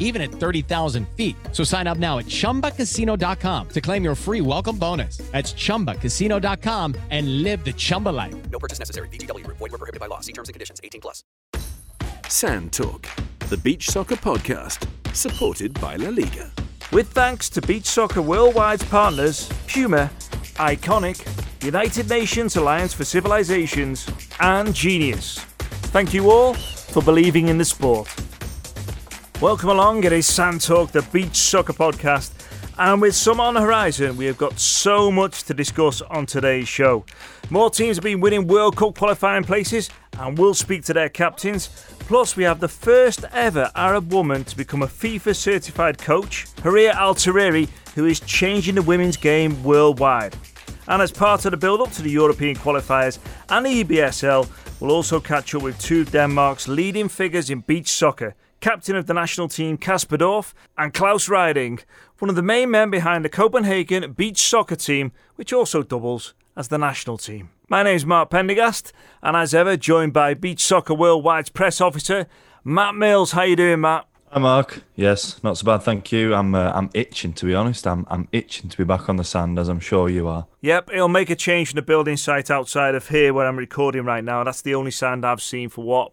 even at 30,000 feet. So sign up now at ChumbaCasino.com to claim your free welcome bonus. That's ChumbaCasino.com and live the Chumba life. No purchase necessary. VGW. Void were prohibited by law. See terms and conditions. 18 plus. Sand Talk, the beach soccer podcast, supported by La Liga. With thanks to Beach Soccer Worldwide's partners, Puma, Iconic, United Nations Alliance for Civilizations, and Genius. Thank you all for believing in the sport. Welcome along, it is Sand Talk, the beach soccer podcast. And with summer on the horizon, we have got so much to discuss on today's show. More teams have been winning World Cup qualifying places, and we'll speak to their captains. Plus, we have the first ever Arab woman to become a FIFA certified coach, Haria Al Tariri, who is changing the women's game worldwide. And as part of the build up to the European qualifiers and the EBSL, we'll also catch up with two of Denmark's leading figures in beach soccer captain of the national team Kasper Dorf, and Klaus Riding, one of the main men behind the Copenhagen beach soccer team, which also doubles as the national team. My name's Mark Pendergast, and as ever, joined by Beach Soccer Worldwide's press officer, Matt Mills. How you doing, Matt? Hi, Mark. Yes, not so bad, thank you. I'm uh, I'm itching to be honest. I'm I'm itching to be back on the sand, as I'm sure you are. Yep, it'll make a change in the building site outside of here where I'm recording right now. That's the only sand I've seen for what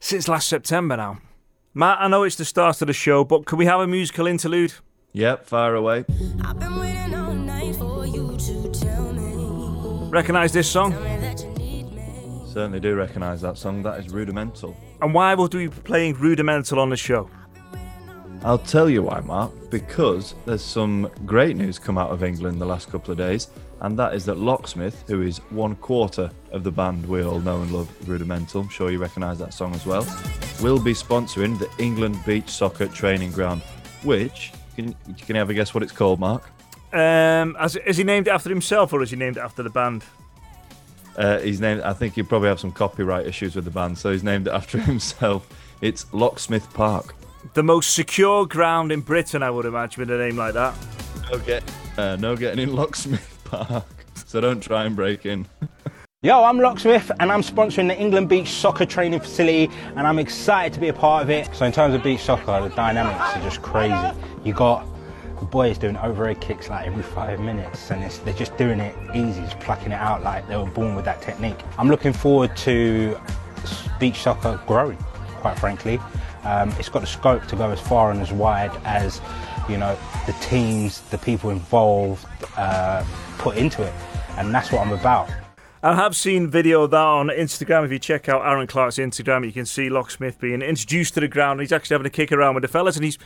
since last September now. Matt, I know it's the start of the show, but can we have a musical interlude? Yep, fire away. Recognise this song? Certainly do recognise that song. That is rudimental. And why would we be playing rudimental on the show? I'll tell you why, Mark. Because there's some great news come out of England the last couple of days, and that is that Locksmith, who is one quarter of the band we all know and love, Rudimental, I'm sure you recognise that song as well, will be sponsoring the England Beach Soccer Training Ground, which, can, can you have a guess what it's called, Mark? Um, has, has he named it after himself or is he named it after the band? Uh, he's named. I think he probably have some copyright issues with the band, so he's named it after himself. It's Locksmith Park. The most secure ground in Britain, I would imagine, with a name like that. No get, uh, no getting in Locksmith Park. So don't try and break in. Yo, I'm Locksmith and I'm sponsoring the England Beach Soccer Training Facility and I'm excited to be a part of it. So in terms of beach soccer, the dynamics are just crazy. You got the boys doing overhead kicks like every five minutes and they're just doing it easy, just plucking it out like they were born with that technique. I'm looking forward to beach soccer growing, quite frankly. Um, it's got the scope to go as far and as wide as, you know, the teams, the people involved uh, put into it. And that's what I'm about. I have seen video of that on Instagram. If you check out Aaron Clark's Instagram, you can see Locksmith being introduced to the ground. He's actually having a kick around with the fellas, and he's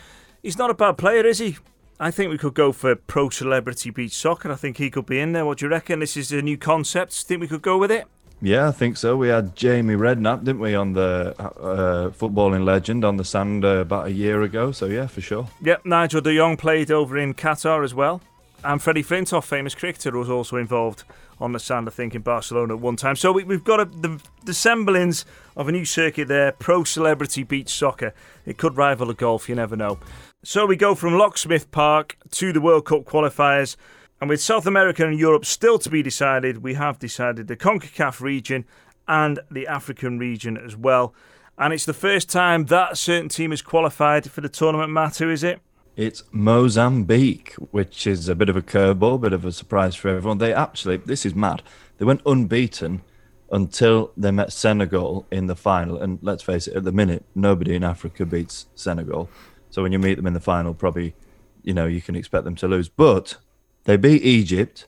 he's not a bad player, is he? I think we could go for pro celebrity beach soccer. I think he could be in there. What do you reckon? This is a new concept. Think we could go with it? Yeah, I think so. We had Jamie Redknapp, didn't we, on the uh, footballing legend on the sand uh, about a year ago. So yeah, for sure. Yep, Nigel De Jong played over in Qatar as well. And Freddie Flintoff, famous cricketer, was also involved on the sand, I think, in Barcelona at one time. So we, have got a, the, the semblance of a new circuit there, pro celebrity beach soccer. It could rival the golf, you never know. So we go from Locksmith Park to the World Cup qualifiers. And with South America and Europe still to be decided, we have decided the CONCACAF region and the African region as well. And it's the first time that certain team has qualified for the tournament, Matt. Who is it? It's Mozambique, which is a bit of a curveball, a bit of a surprise for everyone. They actually, this is mad. They went unbeaten until they met Senegal in the final. And let's face it, at the minute, nobody in Africa beats Senegal. So when you meet them in the final, probably, you know, you can expect them to lose. But they beat Egypt,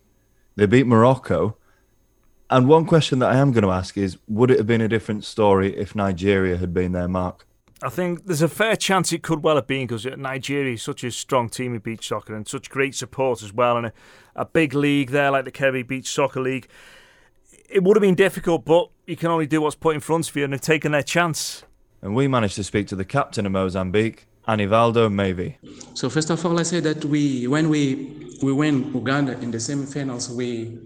they beat Morocco. And one question that I am going to ask is would it have been a different story if Nigeria had been there, Mark? I think there's a fair chance it could well have been because Nigeria is such a strong team in beach soccer and such great support as well, and a, a big league there like the Kerry Beach Soccer League. It would have been difficult, but you can only do what's put in front of you, and they've taken their chance. And we managed to speak to the captain of Mozambique, Anivaldo Mavy. So first of all, I say that we, when we we went Uganda in the semifinals, we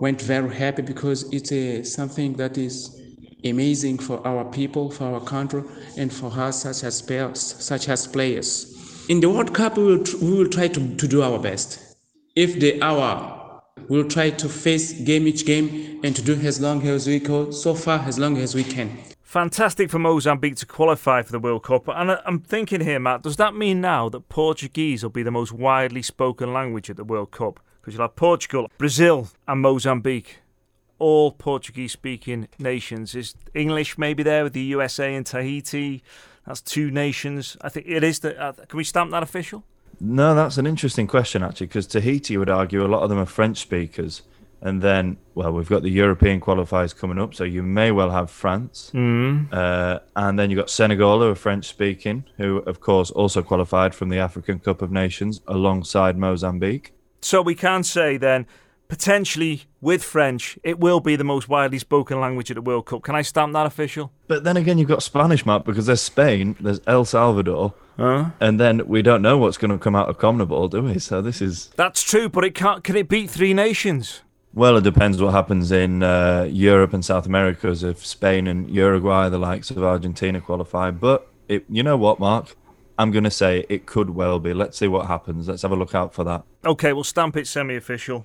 went very happy because it's a, something that is amazing for our people, for our country, and for us such as players. Such as players. In the World Cup, we will, we will try to, to do our best. If the hour, we'll try to face game each game and to do as long as we go, so far as long as we can. Fantastic for Mozambique to qualify for the World Cup. And I'm thinking here, Matt, does that mean now that Portuguese will be the most widely spoken language at the World Cup? Because you'll have Portugal, Brazil, and Mozambique all Portuguese speaking nations. Is English maybe there with the USA and Tahiti? That's two nations. I think it is. The, uh, can we stamp that official? No, that's an interesting question actually, because Tahiti would argue a lot of them are French speakers, and then well, we've got the European qualifiers coming up, so you may well have France, mm. uh, and then you have got Senegal who are French speaking, who of course also qualified from the African Cup of Nations alongside Mozambique. So we can say then potentially with French, it will be the most widely spoken language at the World Cup. Can I stamp that official? But then again, you've got Spanish, Mark, because there's Spain, there's El Salvador, huh? and then we don't know what's going to come out of CONMEBOL, do we? So this is that's true, but it can't. Can it beat three nations? Well, it depends what happens in uh, Europe and South America, as if Spain and Uruguay, the likes of Argentina, qualify. But it, you know what, Mark? I'm going to say it could well be. Let's see what happens. Let's have a look out for that. Okay, we'll stamp it semi-official.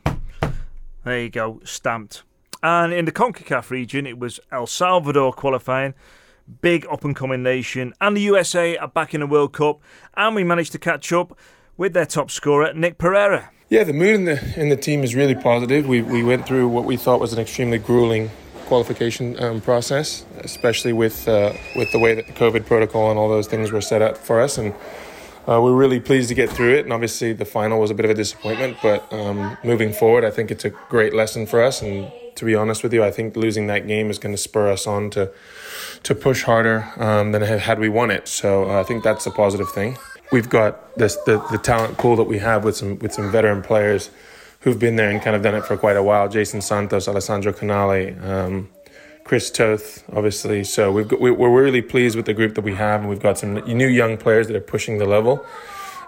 There you go, stamped. And in the CONCACAF region, it was El Salvador qualifying, big up and coming nation, and the USA are back in the World Cup, and we managed to catch up with their top scorer, Nick Perera. Yeah, the mood in the in the team is really positive. We we went through what we thought was an extremely grueling qualification um, process, especially with uh, with the way that the COVID protocol and all those things were set up for us, and uh, we're really pleased to get through it, and obviously the final was a bit of a disappointment. But um, moving forward, I think it's a great lesson for us. And to be honest with you, I think losing that game is going to spur us on to to push harder um, than had we won it. So uh, I think that's a positive thing. We've got this the, the talent pool that we have with some with some veteran players who've been there and kind of done it for quite a while. Jason Santos, Alessandro Canale. Um, Chris Toth, obviously. So we've got, we're really pleased with the group that we have, and we've got some new young players that are pushing the level.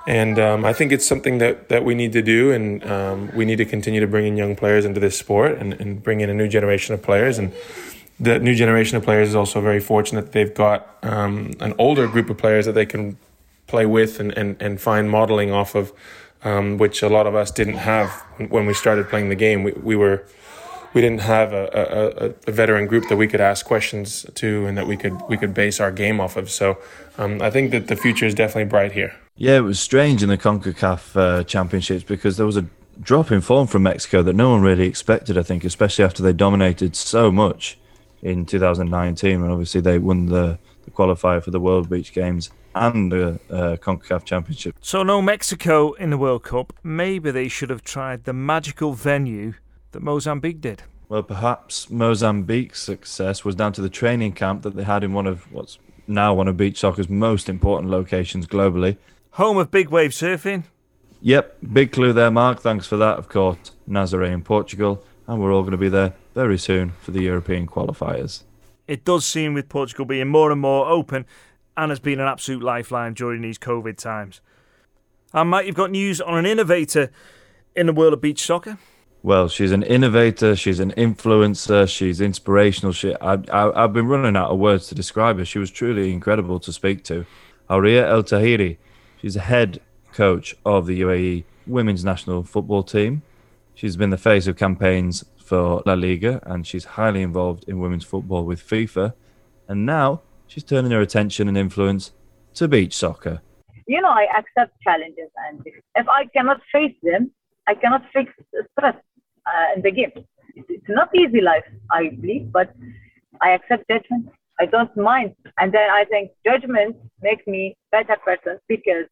And um, I think it's something that, that we need to do, and um, we need to continue to bring in young players into this sport and, and bring in a new generation of players. And the new generation of players is also very fortunate they've got um, an older group of players that they can play with and, and, and find modeling off of, um, which a lot of us didn't have when we started playing the game. We, we were we didn't have a, a, a, veteran group that we could ask questions to and that we could we could base our game off of. So um, I think that the future is definitely bright here. Yeah, it was strange in the Concacaf uh, Championships because there was a drop in form from Mexico that no one really expected. I think, especially after they dominated so much in 2019, and obviously they won the, the qualifier for the World Beach Games and the uh, CONCACAF Championship. So no Mexico in the World Cup. Maybe they should have tried the magical venue that Mozambique did? Well, perhaps Mozambique's success was down to the training camp that they had in one of what's now one of beach soccer's most important locations globally. Home of big wave surfing. Yep, big clue there, Mark. Thanks for that, of course. Nazaré in Portugal, and we're all going to be there very soon for the European qualifiers. It does seem with Portugal being more and more open and has been an absolute lifeline during these COVID times. And Mike, you've got news on an innovator in the world of beach soccer. Well, she's an innovator. She's an influencer. She's inspirational. She, I, I, I've been running out of words to describe her. She was truly incredible to speak to. Houria El Tahiri. She's a head coach of the UAE women's national football team. She's been the face of campaigns for La Liga and she's highly involved in women's football with FIFA. And now she's turning her attention and influence to beach soccer. You know, I accept challenges, and if I cannot face them, I cannot fix stress uh, in the game. It's not easy life, I believe, but I accept judgment. I don't mind, and then I think judgment makes me better person because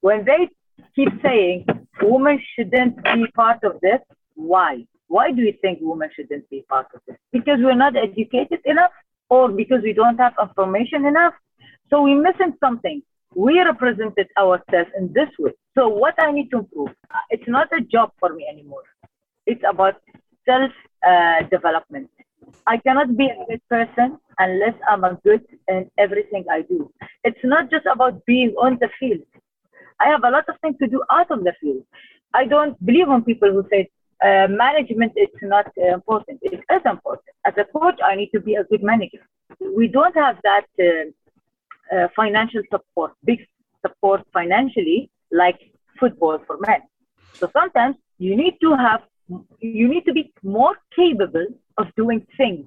when they keep saying women shouldn't be part of this, why? Why do you think women shouldn't be part of this? Because we're not educated enough, or because we don't have information enough? So we're missing something. We represented ourselves in this way. So what I need to improve, it's not a job for me anymore. It's about self uh, development. I cannot be a good person unless I'm a good in everything I do. It's not just about being on the field. I have a lot of things to do out of the field. I don't believe in people who say uh, management is not uh, important. It is important. As a coach, I need to be a good manager. We don't have that uh, uh, financial support, big support financially, like football for men. So sometimes you need to have, you need to be more capable of doing things.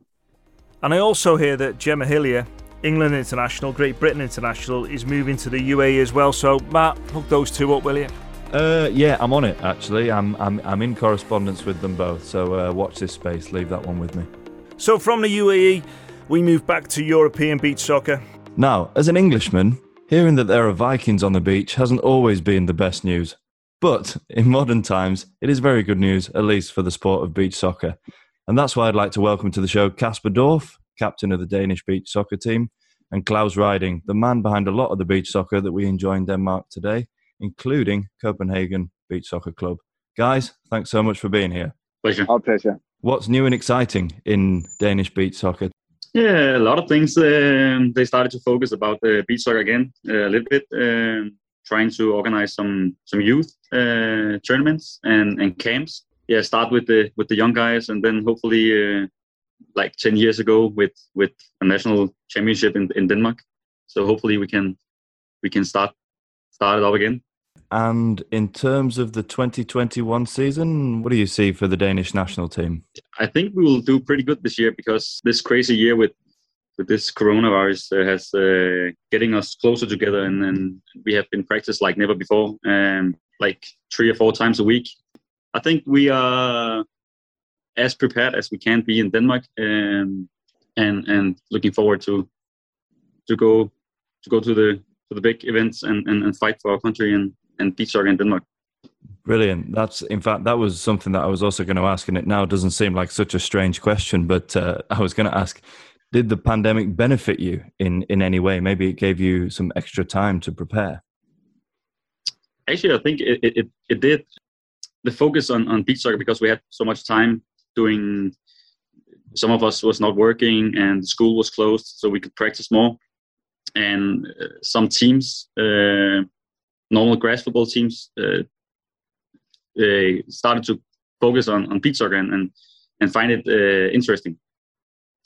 And I also hear that Gemma Hillier, England international, Great Britain international, is moving to the UAE as well. So Matt, hook those two up, will you? Uh, yeah, I'm on it actually. I'm I'm I'm in correspondence with them both. So uh, watch this space. Leave that one with me. So from the UAE, we move back to European beach soccer. Now, as an Englishman, hearing that there are Vikings on the beach hasn't always been the best news. But in modern times, it is very good news, at least for the sport of beach soccer. And that's why I'd like to welcome to the show Kasper Dorf, captain of the Danish beach soccer team, and Klaus Riding, the man behind a lot of the beach soccer that we enjoy in Denmark today, including Copenhagen Beach Soccer Club. Guys, thanks so much for being here. Pleasure. Our pleasure. What's new and exciting in Danish beach soccer? Yeah, a lot of things. Um, they started to focus about the beach soccer again uh, a little bit, um, trying to organize some some youth uh, tournaments and, and camps. Yeah, start with the with the young guys, and then hopefully, uh, like ten years ago, with with a national championship in, in Denmark. So hopefully we can we can start start it up again. And in terms of the 2021 season, what do you see for the Danish national team? I think we will do pretty good this year because this crazy year with with this coronavirus uh, has uh, getting us closer together, and, and we have been practiced like never before, um, like three or four times a week. I think we are as prepared as we can be in Denmark, um, and and looking forward to to go to go to the to the big events and, and, and fight for our country and and beat soccer in Denmark. Brilliant. That's in fact that was something that I was also going to ask, and it now doesn't seem like such a strange question. But uh, I was going to ask: Did the pandemic benefit you in in any way? Maybe it gave you some extra time to prepare. Actually, I think it it, it did. The focus on on beach soccer because we had so much time doing. Some of us was not working, and school was closed, so we could practice more. And uh, some teams. Uh, normal grass football teams uh, started to focus on, on beach soccer and, and, and find it uh, interesting.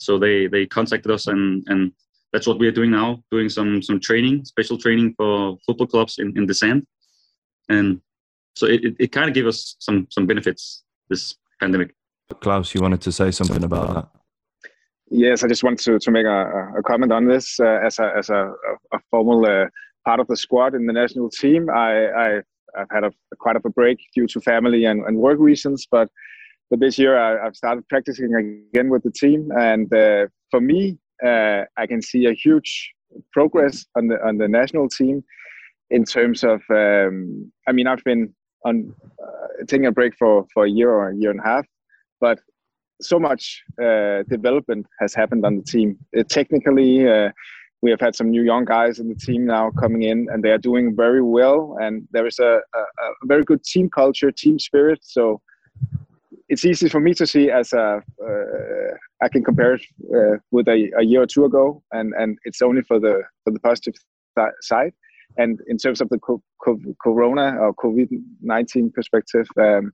So they, they contacted us and, and that's what we are doing now, doing some, some training, special training for football clubs in, in the sand. And so it, it, it kind of gave us some, some benefits, this pandemic. Klaus, you wanted to say something about that? Yes, I just want to, to make a, a comment on this uh, as a, as a, a formal uh, part of the squad in the national team. I, I have had a quite of a break due to family and, and work reasons, but but this year I, have started practicing again with the team, and uh, for me, uh, I can see a huge progress on the on the national team in terms of. Um, I mean, I've been on uh, taking a break for for a year or a year and a half, but so much uh, development has happened on the team. Uh, technically, uh, we have had some new young guys in the team now coming in and they are doing very well and there is a, a, a very good team culture team spirit so it's easy for me to see as a uh, I can compare it uh, with a, a, year or two ago and and it's only for the for the positive th- side and in terms of the co- co- corona or covid-19 perspective um,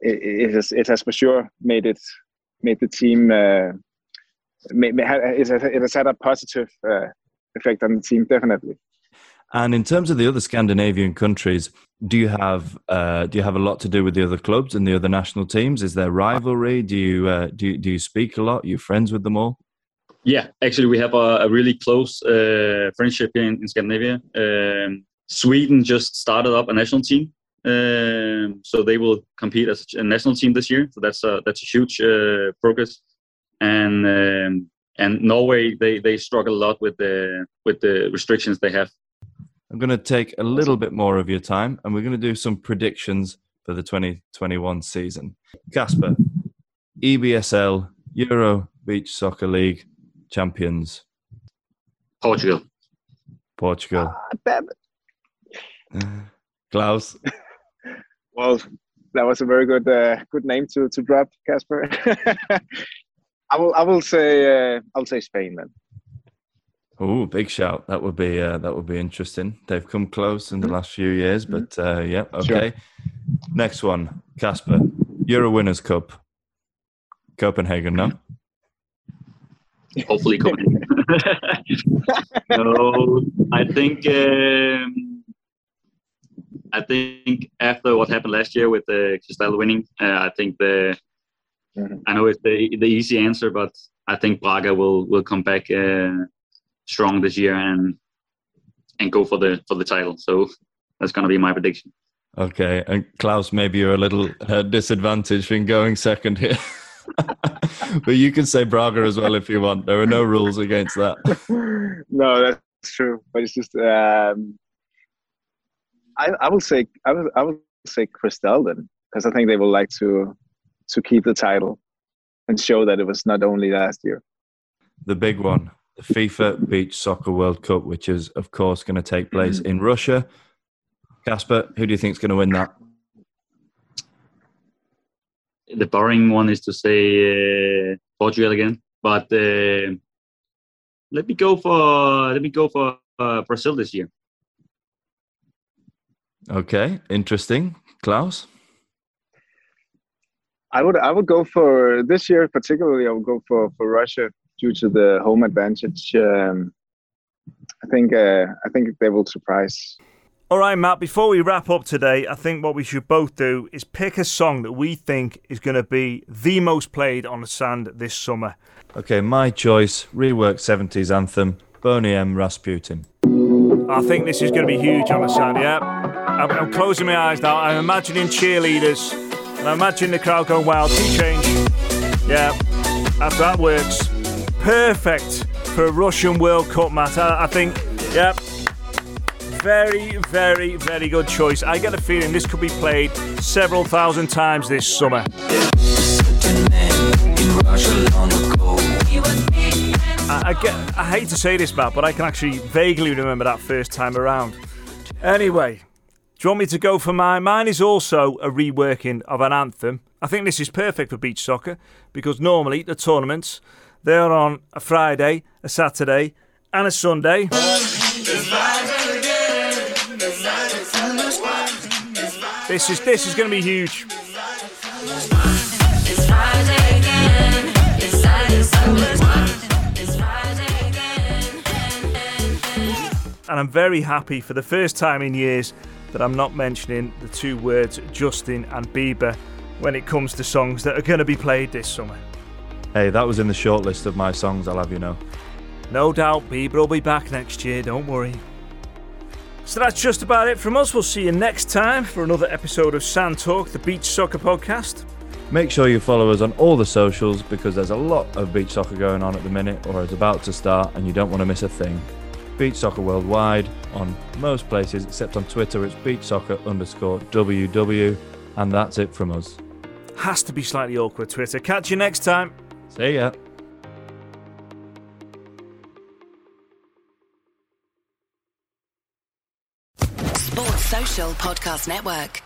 it, it, has it has for sure made it made the team uh, it has had a positive uh, effect on the team, definitely. And in terms of the other Scandinavian countries, do you have uh, do you have a lot to do with the other clubs and the other national teams? Is there rivalry? Do you uh, do you, do you speak a lot? Are you friends with them all? Yeah, actually, we have a, a really close uh, friendship here in, in Scandinavia. Um, Sweden just started up a national team, um, so they will compete as a national team this year. So that's a that's a huge uh, progress. And um, and Norway they they struggle a lot with the with the restrictions they have. I'm going to take a little bit more of your time, and we're going to do some predictions for the 2021 season. Casper, EBSL Euro Beach Soccer League champions? Portugal. Portugal. Uh, Klaus. well, that was a very good uh, good name to to drop, Casper. I will I will say uh, I'll say Spain then. Oh, big shout! That would be uh, that would be interesting. They've come close in the last few years, but uh, yeah, okay. Sure. Next one, Casper, Euro Winners' Cup, Copenhagen. No, hopefully Copenhagen. no, I think um, I think after what happened last year with the Kristall winning, uh, I think the mm-hmm. I know it's the the easy answer, but I think Braga will will come back. Uh, strong this year and and go for the for the title. So that's going to be my prediction. Okay, and Klaus, maybe you're a little uh, disadvantaged in going second here. but you can say Braga as well if you want. There are no rules against that. no, that's true. But it's just um, I, I will say I will I will say Kristall then because I think they will like to to keep the title and show that it was not only last year. The big one, the FIFA Beach Soccer World Cup, which is, of course, going to take place in Russia. Casper, who do you think is going to win that? The boring one is to say uh, Portugal again, but uh, let me go for let me go for uh, Brazil this year. Okay, interesting, Klaus. I would I would go for this year particularly. I would go for for Russia due to the home advantage. Um, I think uh, I think they will surprise. All right, Matt. Before we wrap up today, I think what we should both do is pick a song that we think is going to be the most played on the sand this summer. Okay, my choice: rework '70s anthem, Boney M. Rasputin. I think this is going to be huge on the sand. Yeah, I'm, I'm closing my eyes now. I'm imagining cheerleaders, and I imagine the crowd going wild. Key change. Yeah, that, that works perfect for a Russian World Cup, Matt. I, I think, yep. very, very, very good choice. I get a feeling this could be played several thousand times this summer. I, I, get, I hate to say this, Matt, but I can actually vaguely remember that first time around. Anyway, do you want me to go for mine? Mine is also a reworking of an anthem. I think this is perfect for beach soccer because normally the tournaments they're on a Friday, a Saturday, and a Sunday. This is this is going to be huge. And I'm very happy for the first time in years that I'm not mentioning the two words Justin and Bieber when it comes to songs that are going to be played this summer. Hey, that was in the shortlist of my songs, I'll have you know. No doubt, Bieber will be back next year, don't worry. So that's just about it from us. We'll see you next time for another episode of Sand Talk, the Beach Soccer Podcast. Make sure you follow us on all the socials because there's a lot of beach soccer going on at the minute or is about to start and you don't want to miss a thing. Beach Soccer Worldwide on most places except on Twitter it's beach soccer underscore WW and that's it from us. Has to be slightly awkward Twitter. Catch you next time. See ya. Sports Social Podcast Network.